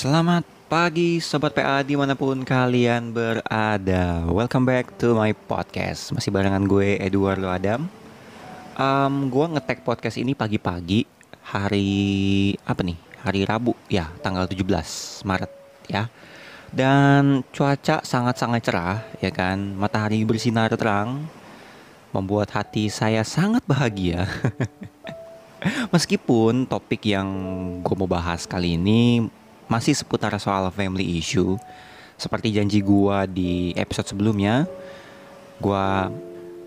Selamat pagi Sobat PA di mana pun kalian berada. Welcome back to my podcast. Masih barengan gue Eduardo Adam. Um, Gue ngetek podcast ini pagi-pagi Hari apa nih? Hari Rabu ya tanggal 17 Maret ya. Dan cuaca sangat-sangat cerah ya kan? Matahari bersinar terang Membuat hati saya sangat bahagia. Meskipun topik yang gue mau bahas kali ini masih seputar soal family issue. Seperti janji gua di episode sebelumnya, gua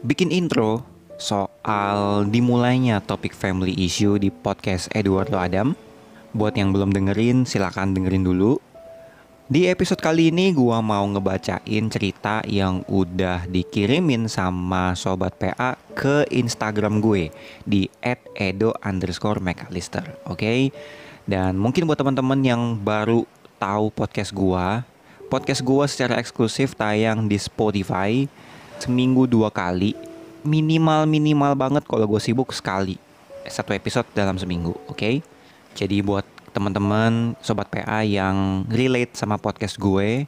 bikin intro soal dimulainya topik family issue di podcast Eduardo Adam. Buat yang belum dengerin, silakan dengerin dulu. Di episode kali ini gua mau ngebacain cerita yang udah dikirimin sama sobat PA ke Instagram gue di @edo underscore Oke, okay? Dan mungkin buat teman-teman yang baru tahu podcast gua, podcast gua secara eksklusif tayang di Spotify seminggu dua kali. Minimal minimal banget kalau gue sibuk sekali satu episode dalam seminggu, oke? Okay? Jadi buat teman-teman sobat PA yang relate sama podcast gue,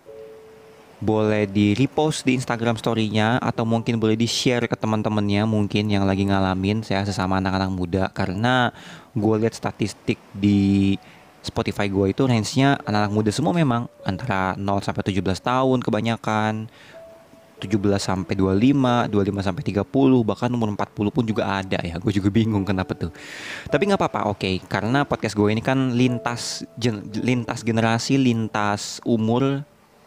boleh di repost di Instagram story-nya atau mungkin boleh di share ke teman-temannya mungkin yang lagi ngalamin saya sesama anak-anak muda karena gue lihat statistik di Spotify gue itu range-nya anak-anak muda semua memang antara 0 sampai 17 tahun kebanyakan 17 sampai 25, 25 sampai 30, bahkan umur 40 pun juga ada ya. Gue juga bingung kenapa tuh. Tapi nggak apa-apa, oke. Okay. Karena podcast gue ini kan lintas lintas generasi, lintas umur,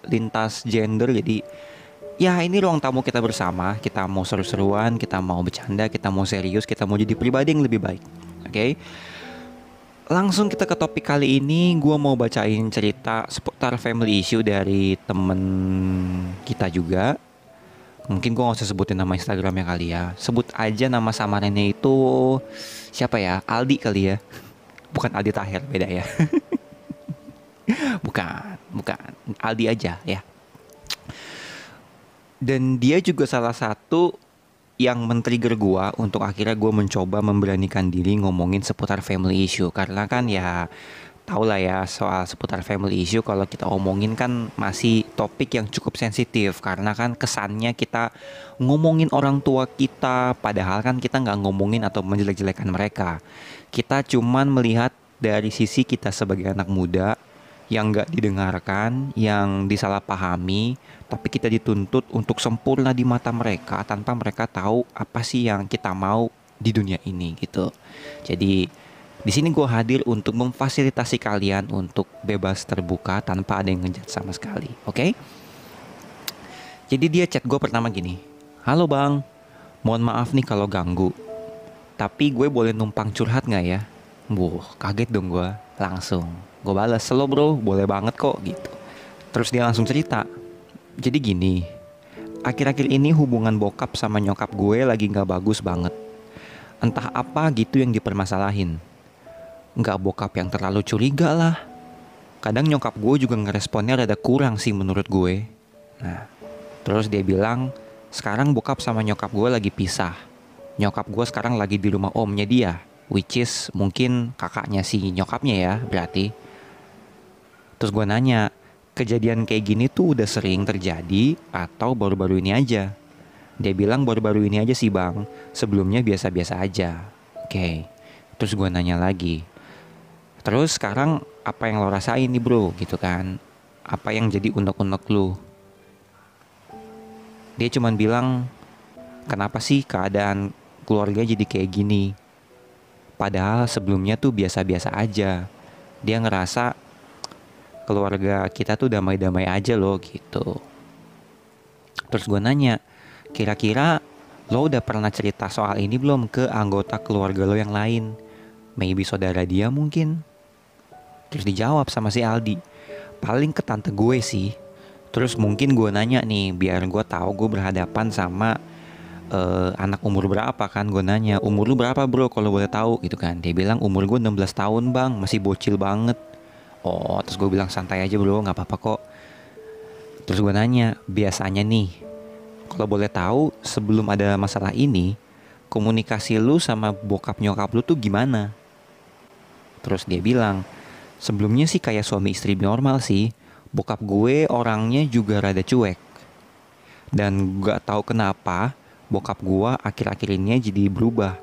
lintas gender jadi ya ini ruang tamu kita bersama. Kita mau seru-seruan kita mau bercanda kita mau serius kita mau jadi pribadi yang lebih baik. Oke? Okay? langsung kita ke topik kali ini. Gue mau bacain cerita seputar family issue dari temen kita juga. Mungkin gue gak usah sebutin nama instagramnya kali ya. Sebut aja nama samarannya itu siapa ya? Aldi kali ya. Bukan Aldi Tahir beda ya bukan, bukan. Aldi aja ya. Dan dia juga salah satu yang men-trigger gua untuk akhirnya gua mencoba memberanikan diri ngomongin seputar family issue karena kan ya tau lah ya soal seputar family issue kalau kita omongin kan masih topik yang cukup sensitif karena kan kesannya kita ngomongin orang tua kita padahal kan kita nggak ngomongin atau menjelek-jelekan mereka kita cuman melihat dari sisi kita sebagai anak muda yang nggak didengarkan, yang disalahpahami, tapi kita dituntut untuk sempurna di mata mereka tanpa mereka tahu apa sih yang kita mau di dunia ini gitu. Jadi di sini gue hadir untuk memfasilitasi kalian untuk bebas terbuka tanpa ada yang ngejat sama sekali, oke? Okay? Jadi dia chat gue pertama gini, halo bang, mohon maaf nih kalau ganggu, tapi gue boleh numpang curhat nggak ya? Wuh, kaget dong gue, langsung gue balas selo bro boleh banget kok gitu. Terus dia langsung cerita jadi gini akhir-akhir ini hubungan bokap sama nyokap gue lagi nggak bagus banget. Entah apa gitu yang dipermasalahin. Nggak bokap yang terlalu curiga lah. Kadang nyokap gue juga ngeresponnya rada kurang sih menurut gue. Nah terus dia bilang sekarang bokap sama nyokap gue lagi pisah. Nyokap gue sekarang lagi di rumah omnya dia which is mungkin kakaknya si nyokapnya ya berarti Terus gue nanya, kejadian kayak gini tuh udah sering terjadi atau baru-baru ini aja? Dia bilang baru-baru ini aja sih bang, sebelumnya biasa-biasa aja. Oke, okay. terus gue nanya lagi. Terus sekarang apa yang lo rasain nih bro gitu kan? Apa yang jadi unek-unek lu? Dia cuman bilang, kenapa sih keadaan keluarga jadi kayak gini? Padahal sebelumnya tuh biasa-biasa aja. Dia ngerasa keluarga kita tuh damai-damai aja loh gitu. Terus gue nanya, kira-kira lo udah pernah cerita soal ini belum ke anggota keluarga lo yang lain? Maybe saudara dia mungkin? Terus dijawab sama si Aldi, paling ke tante gue sih. Terus mungkin gue nanya nih, biar gue tahu gue berhadapan sama uh, anak umur berapa kan gue nanya umur lu berapa bro kalau boleh tahu gitu kan dia bilang umur gue 16 tahun bang masih bocil banget oh terus gue bilang santai aja bro nggak apa-apa kok terus gue nanya biasanya nih kalau boleh tahu sebelum ada masalah ini komunikasi lu sama bokap nyokap lu tuh gimana terus dia bilang Sebelumnya sih kayak suami istri normal sih. Bokap gue orangnya juga rada cuek. Dan gak tahu kenapa bokap gue akhir-akhir ini jadi berubah.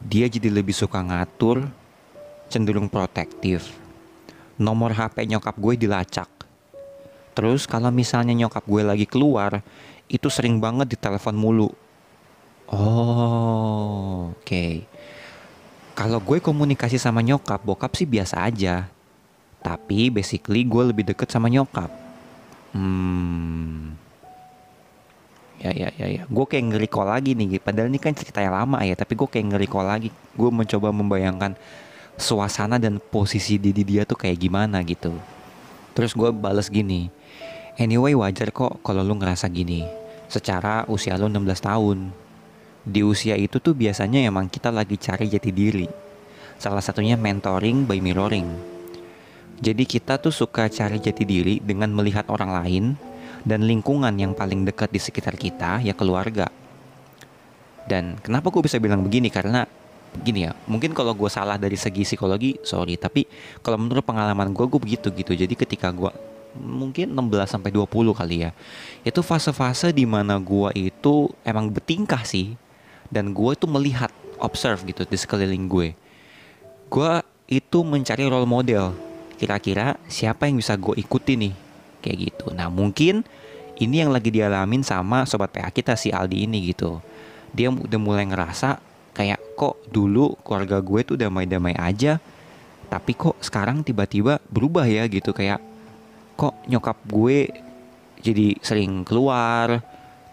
Dia jadi lebih suka ngatur, cenderung protektif. Nomor HP nyokap gue dilacak. Terus kalau misalnya nyokap gue lagi keluar, itu sering banget ditelepon mulu. Oh, oke. Okay. Kalau gue komunikasi sama nyokap, bokap sih biasa aja. Tapi basically gue lebih deket sama nyokap. Hmm. Ya ya ya ya. Gue kayak ngeriko lagi nih. Padahal ini kan cerita yang lama ya. Tapi gue kayak ngeriko lagi. Gue mencoba membayangkan suasana dan posisi didi dia tuh kayak gimana gitu. Terus gue bales gini. Anyway wajar kok kalau lu ngerasa gini. Secara usia lu 16 tahun di usia itu tuh biasanya emang kita lagi cari jati diri. Salah satunya mentoring by mirroring. Jadi kita tuh suka cari jati diri dengan melihat orang lain dan lingkungan yang paling dekat di sekitar kita ya keluarga. Dan kenapa gue bisa bilang begini karena gini ya mungkin kalau gue salah dari segi psikologi sorry tapi kalau menurut pengalaman gue gue begitu gitu. Jadi ketika gue mungkin 16 sampai 20 kali ya itu fase-fase di mana gue itu emang bertingkah sih dan gue itu melihat observe gitu di sekeliling gue gue itu mencari role model kira-kira siapa yang bisa gue ikuti nih kayak gitu. Nah mungkin ini yang lagi dialamin sama sobat PA kita si Aldi ini gitu. Dia udah mulai ngerasa kayak kok dulu keluarga gue tuh damai-damai aja tapi kok sekarang tiba-tiba berubah ya gitu. Kayak kok nyokap gue jadi sering keluar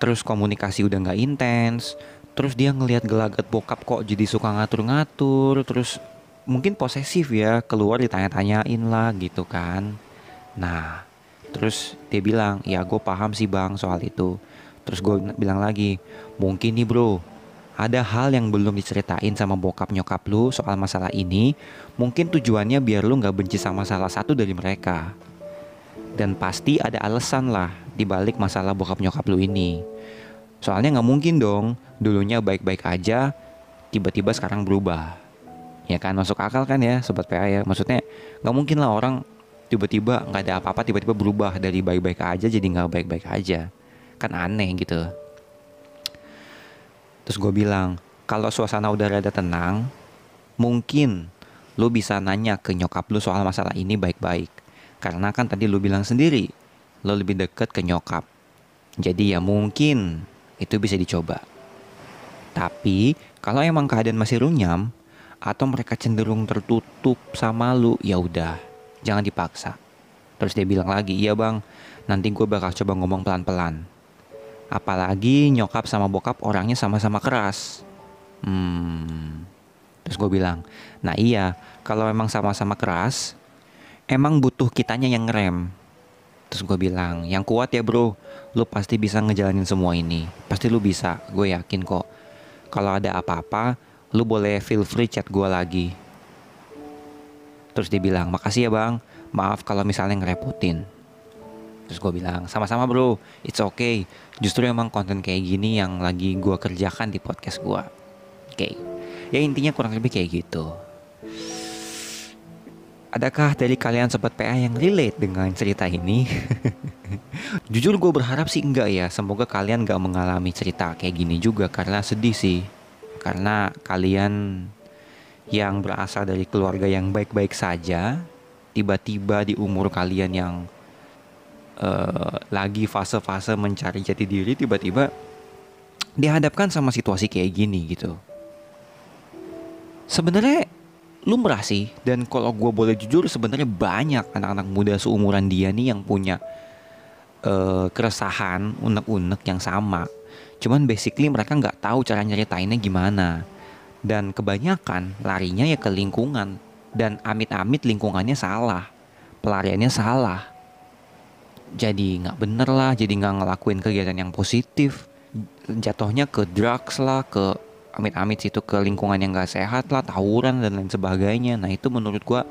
terus komunikasi udah nggak intens terus dia ngelihat gelagat bokap kok jadi suka ngatur-ngatur terus mungkin posesif ya keluar ditanya-tanyain lah gitu kan. Nah terus dia bilang ya gue paham sih bang soal itu. Terus gue bilang lagi mungkin nih bro ada hal yang belum diceritain sama bokap nyokap lu soal masalah ini mungkin tujuannya biar lu nggak benci sama salah satu dari mereka dan pasti ada alasan lah dibalik masalah bokap nyokap lu ini Soalnya nggak mungkin dong, dulunya baik-baik aja, tiba-tiba sekarang berubah. Ya kan, masuk akal kan ya, sobat PA ya. Maksudnya nggak mungkin lah orang tiba-tiba nggak ada apa-apa, tiba-tiba berubah dari baik-baik aja jadi nggak baik-baik aja. Kan aneh gitu. Terus gue bilang, kalau suasana udah rada tenang, mungkin lu bisa nanya ke nyokap lu soal masalah ini baik-baik. Karena kan tadi lu bilang sendiri, lu lebih deket ke nyokap. Jadi ya mungkin itu bisa dicoba. Tapi kalau emang keadaan masih runyam atau mereka cenderung tertutup sama lu, ya udah, jangan dipaksa. Terus dia bilang lagi, iya bang, nanti gue bakal coba ngomong pelan-pelan. Apalagi nyokap sama bokap orangnya sama-sama keras. Hmm. Terus gue bilang, nah iya, kalau emang sama-sama keras, emang butuh kitanya yang ngerem. Terus gue bilang, yang kuat ya bro, lu pasti bisa ngejalanin semua ini. Pasti lu bisa, gue yakin kok. Kalau ada apa-apa, lu boleh feel free chat gue lagi. Terus dia bilang, makasih ya bang, maaf kalau misalnya ngerepotin. Terus gue bilang, sama-sama bro, it's okay. Justru emang konten kayak gini yang lagi gue kerjakan di podcast gue. Oke, okay. ya intinya kurang lebih kayak gitu. Adakah dari kalian sobat PA yang relate dengan cerita ini? Jujur gue berharap sih enggak ya Semoga kalian gak mengalami cerita kayak gini juga Karena sedih sih Karena kalian yang berasal dari keluarga yang baik-baik saja Tiba-tiba di umur kalian yang uh, lagi fase-fase mencari jati diri Tiba-tiba dihadapkan sama situasi kayak gini gitu. Sebenarnya lumrah sih dan kalau gue boleh jujur sebenarnya banyak anak-anak muda seumuran dia nih yang punya uh, keresahan unek-unek yang sama. Cuman basically mereka nggak tahu cara nyeritainnya gimana. Dan kebanyakan larinya ya ke lingkungan. Dan amit-amit lingkungannya salah. Pelariannya salah jadi nggak bener lah jadi nggak ngelakuin kegiatan yang positif. Jatuhnya ke drugs lah ke amit-amit situ ke lingkungan yang gak sehat lah tawuran dan lain sebagainya. Nah itu menurut gua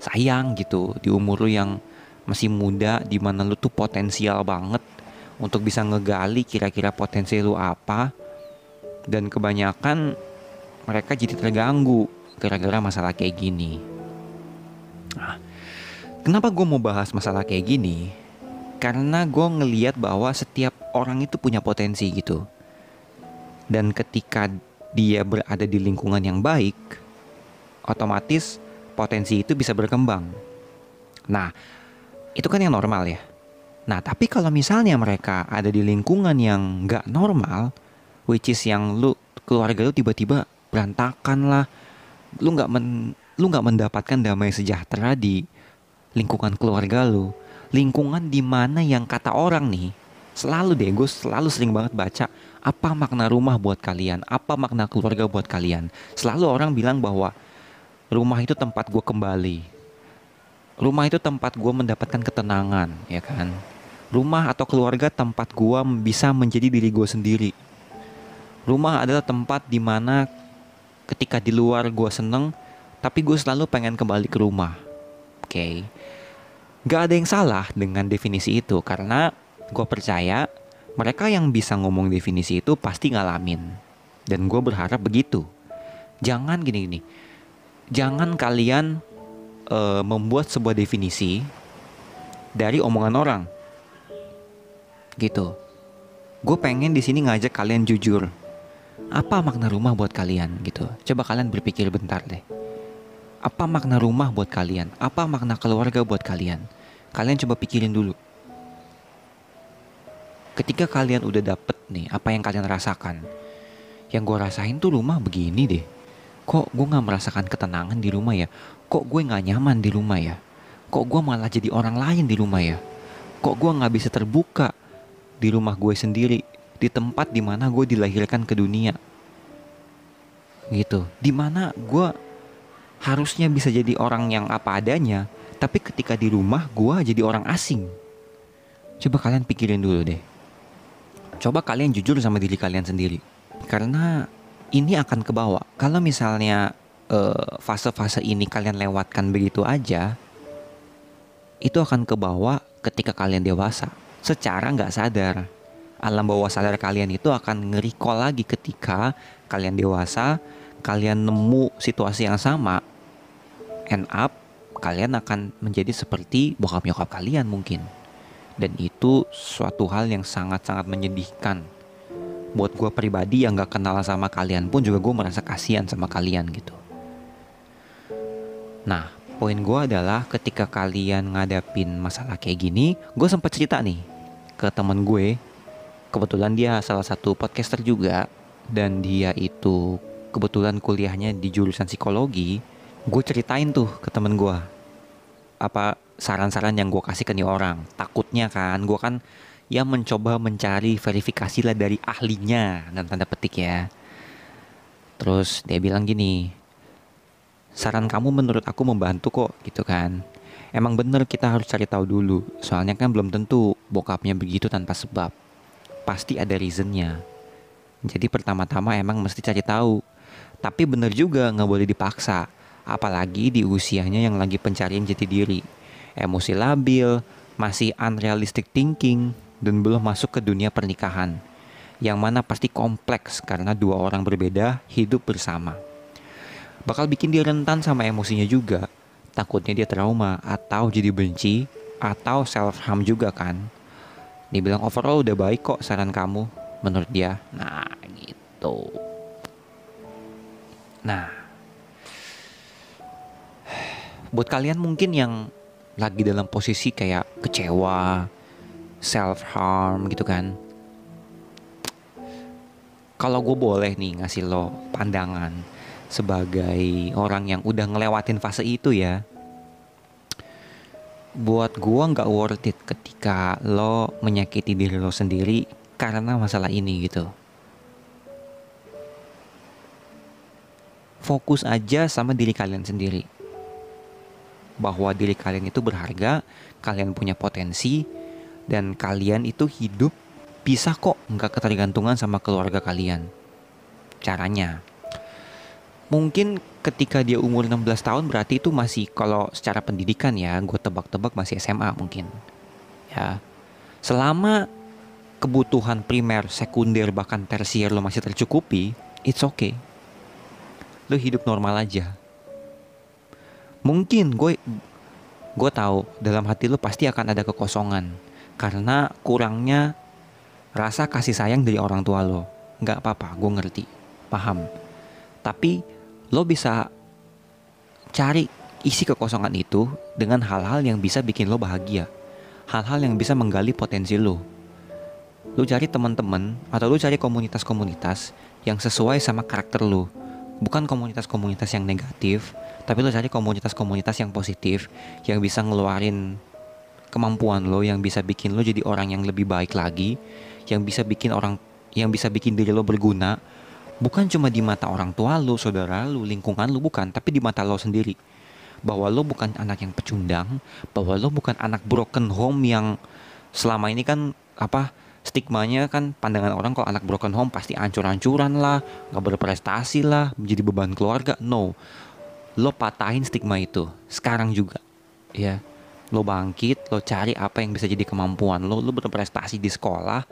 sayang gitu di umur lu yang masih muda di mana lu tuh potensial banget untuk bisa ngegali kira-kira potensi lu apa. Dan kebanyakan mereka jadi terganggu gara-gara masalah kayak gini. Nah, kenapa gue mau bahas masalah kayak gini? Karena gue ngeliat bahwa setiap orang itu punya potensi gitu. Dan ketika dia berada di lingkungan yang baik, otomatis potensi itu bisa berkembang. Nah, itu kan yang normal ya. Nah, tapi kalau misalnya mereka ada di lingkungan yang nggak normal, which is yang lu keluarga lu tiba-tiba berantakan lah, lu nggak men, lu nggak mendapatkan damai sejahtera di lingkungan keluarga lu, lingkungan di mana yang kata orang nih selalu deh gue selalu sering banget baca apa makna rumah buat kalian, apa makna keluarga buat kalian. Selalu orang bilang bahwa rumah itu tempat gue kembali. Rumah itu tempat gue mendapatkan ketenangan, ya kan? Rumah atau keluarga tempat gue bisa menjadi diri gue sendiri. Rumah adalah tempat di mana ketika di luar gue seneng, tapi gue selalu pengen kembali ke rumah. Oke, okay. Gak ada yang salah dengan definisi itu karena gue percaya mereka yang bisa ngomong definisi itu pasti ngalamin. Dan gue berharap begitu. Jangan gini-gini. Jangan kalian uh, membuat sebuah definisi dari omongan orang. Gitu. Gue pengen di sini ngajak kalian jujur apa makna rumah buat kalian gitu? Coba kalian berpikir bentar deh. Apa makna rumah buat kalian? Apa makna keluarga buat kalian? Kalian coba pikirin dulu. Ketika kalian udah dapet nih apa yang kalian rasakan, yang gue rasain tuh rumah begini deh. Kok gue gak merasakan ketenangan di rumah ya? Kok gue gak nyaman di rumah ya? Kok gue malah jadi orang lain di rumah ya? Kok gue gak bisa terbuka di rumah gue sendiri? di tempat di mana gue dilahirkan ke dunia gitu di mana gue harusnya bisa jadi orang yang apa adanya tapi ketika di rumah gue jadi orang asing. Coba kalian pikirin dulu deh. Coba kalian jujur sama diri kalian sendiri. Karena ini akan kebawa. Kalau misalnya uh, fase-fase ini kalian lewatkan begitu aja itu akan kebawa ketika kalian dewasa. Secara nggak sadar. Alam bawah sadar kalian itu akan nge-recall lagi ketika kalian dewasa, kalian nemu situasi yang sama, end up kalian akan menjadi seperti bokap nyokap kalian mungkin. Dan itu suatu hal yang sangat-sangat menyedihkan. Buat gue pribadi yang gak kenal sama kalian pun juga gue merasa kasihan sama kalian gitu. Nah, poin gue adalah ketika kalian ngadapin masalah kayak gini, gue sempat cerita nih ke temen gue kebetulan dia salah satu podcaster juga dan dia itu kebetulan kuliahnya di jurusan psikologi gue ceritain tuh ke temen gue apa saran-saran yang gue kasih ke nih orang. Takutnya kan gue kan ya mencoba mencari verifikasi lah dari ahlinya. Dan tanda petik ya. Terus dia bilang gini saran kamu menurut aku membantu kok gitu kan. Emang bener kita harus cari tahu dulu soalnya kan belum tentu bokapnya begitu tanpa sebab. Pasti ada reasonnya. Jadi pertama-tama emang mesti cari tahu. Tapi bener juga nggak boleh dipaksa. Apalagi di usianya yang lagi pencarian jati diri. Emosi labil, masih unrealistic thinking, dan belum masuk ke dunia pernikahan. Yang mana pasti kompleks karena dua orang berbeda hidup bersama. Bakal bikin dia rentan sama emosinya juga. Takutnya dia trauma atau jadi benci atau self harm juga kan dia bilang overall udah baik kok saran kamu menurut dia. Nah gitu. Nah, buat kalian mungkin yang lagi dalam posisi kayak kecewa, self harm gitu kan. Kalau gue boleh nih ngasih lo pandangan sebagai orang yang udah ngelewatin fase itu ya, buat gua nggak worth it ketika lo menyakiti diri lo sendiri karena masalah ini gitu. Fokus aja sama diri kalian sendiri. Bahwa diri kalian itu berharga, kalian punya potensi, dan kalian itu hidup bisa kok nggak ketergantungan sama keluarga kalian. Caranya, mungkin ketika dia umur 16 tahun berarti itu masih kalau secara pendidikan ya gue tebak-tebak masih SMA mungkin ya selama kebutuhan primer sekunder bahkan tersier lo masih tercukupi it's okay lo hidup normal aja mungkin gue gue tahu dalam hati lo pasti akan ada kekosongan karena kurangnya rasa kasih sayang dari orang tua lo. Nggak apa-apa, gue ngerti, paham. Tapi lo bisa cari isi kekosongan itu dengan hal-hal yang bisa bikin lo bahagia. Hal-hal yang bisa menggali potensi lo. Lo cari teman-teman atau lo cari komunitas-komunitas yang sesuai sama karakter lo. Bukan komunitas-komunitas yang negatif, tapi lo cari komunitas-komunitas yang positif yang bisa ngeluarin kemampuan lo yang bisa bikin lo jadi orang yang lebih baik lagi yang bisa bikin orang yang bisa bikin diri lo berguna. Bukan cuma di mata orang tua lo saudara lo lingkungan lo bukan tapi di mata lo sendiri. Bahwa lo bukan anak yang pecundang bahwa lo bukan anak broken home yang selama ini kan apa stigmanya kan pandangan orang kalau anak broken home pasti ancur-ancuran lah nggak berprestasi lah menjadi beban keluarga. No. Lo patahin stigma itu sekarang juga. Ya. Lo bangkit lo cari apa yang bisa jadi kemampuan lo. Lo berprestasi di sekolah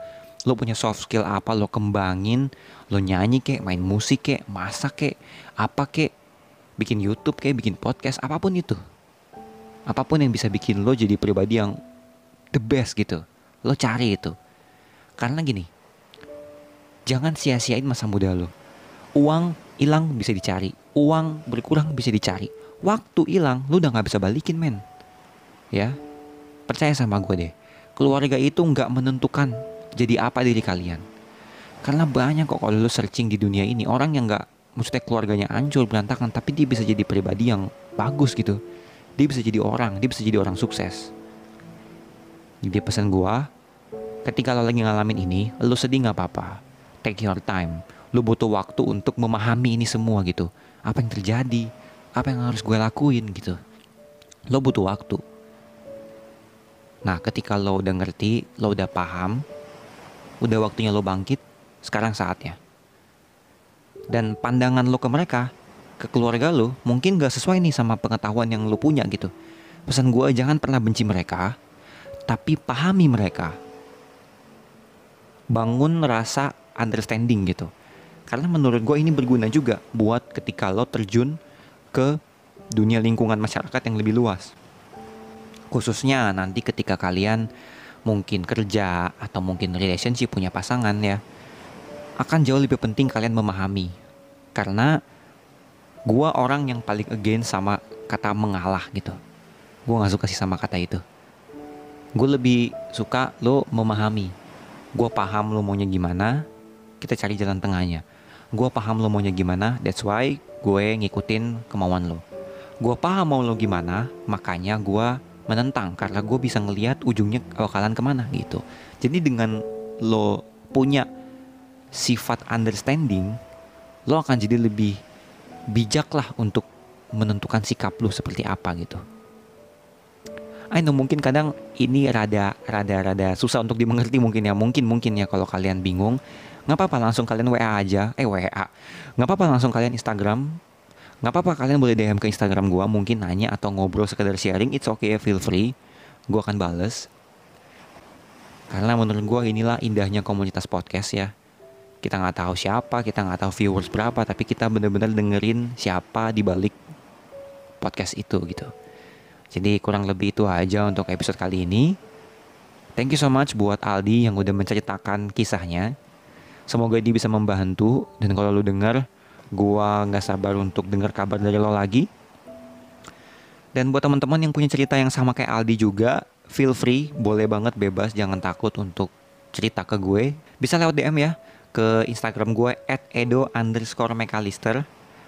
lo punya soft skill apa lo kembangin lo nyanyi kek main musik kek masak kek apa kek bikin YouTube kek bikin podcast apa pun itu. Apa pun yang bisa bikin lo jadi pribadi yang the best gitu. Lo cari itu karena gini jangan sia-siain masa muda lo. Uang hilang bisa dicari uang berkurang bisa dicari. Waktu hilang lu udah nggak bisa balikin men. Ya percaya sama gue deh. Keluarga itu nggak menentukan jadi apa diri kalian. Karena banyak kok kalau lu searching di dunia ini orang yang nggak maksudnya keluarganya hancur berantakan tapi dia bisa jadi pribadi yang bagus gitu. Dia bisa jadi orang dia bisa jadi orang sukses. Jadi pesan gue ketika lo lagi ngalamin ini lu sedih nggak apa-apa. Take your time. Lu butuh waktu untuk memahami ini semua gitu. Apa yang terjadi? Apa yang harus gue lakuin gitu. Lo butuh waktu. Nah ketika lo udah ngerti lo udah paham udah waktunya lo bangkit sekarang saatnya. Dan pandangan lo ke mereka ke keluarga lo mungkin gak sesuai nih sama pengetahuan yang lo punya gitu. Pesan gue jangan pernah benci mereka tapi pahami mereka bangun rasa understanding gitu karena menurut gue ini berguna juga buat ketika lo terjun ke dunia lingkungan masyarakat yang lebih luas. Khususnya nanti ketika kalian mungkin kerja atau mungkin relationship punya pasangan ya. Akan jauh lebih penting kalian memahami. Karena gue orang yang paling against sama kata mengalah gitu. Gue gak suka sih sama kata itu. Gue lebih suka lo memahami. Gue paham lo maunya gimana, kita cari jalan tengahnya. Gue paham lo maunya gimana that's why gue ngikutin kemauan lo gue paham mau lo gimana makanya gue menentang karena gue bisa ngelihat ujungnya bakalan ke mana gitu. Jadi dengan lo punya sifat understanding lo akan jadi lebih bijak lah untuk menentukan sikap lo seperti apa gitu I know mungkin kadang ini rada rada rada susah untuk dimengerti mungkin ya. Mungkin mungkin ya kalau kalian bingung. Nggak apa-apa langsung kalian WA aja. Eh WA nggak apa-apa langsung kalian Instagram. Nggak apa-apa kalian boleh DM ke Instagram gue mungkin nanya atau ngobrol sekedar sharing it's okay feel free. Gue akan bales. Karena menurut gue inilah indahnya komunitas podcast ya. Kita nggak tahu siapa kita nggak tahu viewers berapa tapi kita bener-bener dengerin siapa di balik podcast itu gitu jadi kurang lebih itu aja untuk episode kali ini. Thank you so much buat Aldi yang udah menceritakan kisahnya. Semoga ini bisa membantu. Dan kalau lu denger, gua nggak sabar untuk dengar kabar dari lo lagi. Dan buat teman-teman yang punya cerita yang sama kayak Aldi juga, feel free, boleh banget bebas, jangan takut untuk cerita ke gue. Bisa lewat DM ya ke Instagram gue @edo underscore mekalister.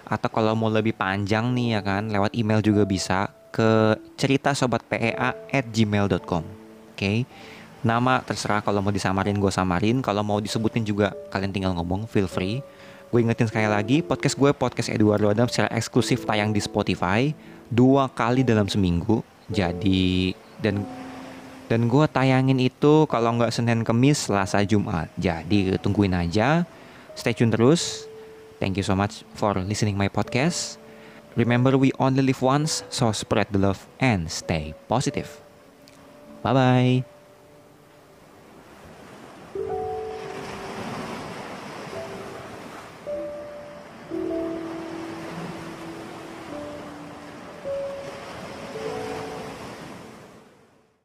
Atau kalau mau lebih panjang nih ya kan lewat email juga bisa ke cerita sobat pea at gmail.com oke okay? Nama terserah kalau mau disamarin gue samarin, kalau mau disebutin juga kalian tinggal ngomong, feel free. Gue ingetin sekali lagi, podcast gue podcast Eduardo Adam secara eksklusif tayang di Spotify dua kali dalam seminggu. Jadi dan dan gue tayangin itu kalau nggak Senin Kemis, Selasa Jumat. Jadi tungguin aja. Stay tune terus. Thank you so much for listening my podcast. Remember we only live once, so spread the love and stay positive. Bye bye.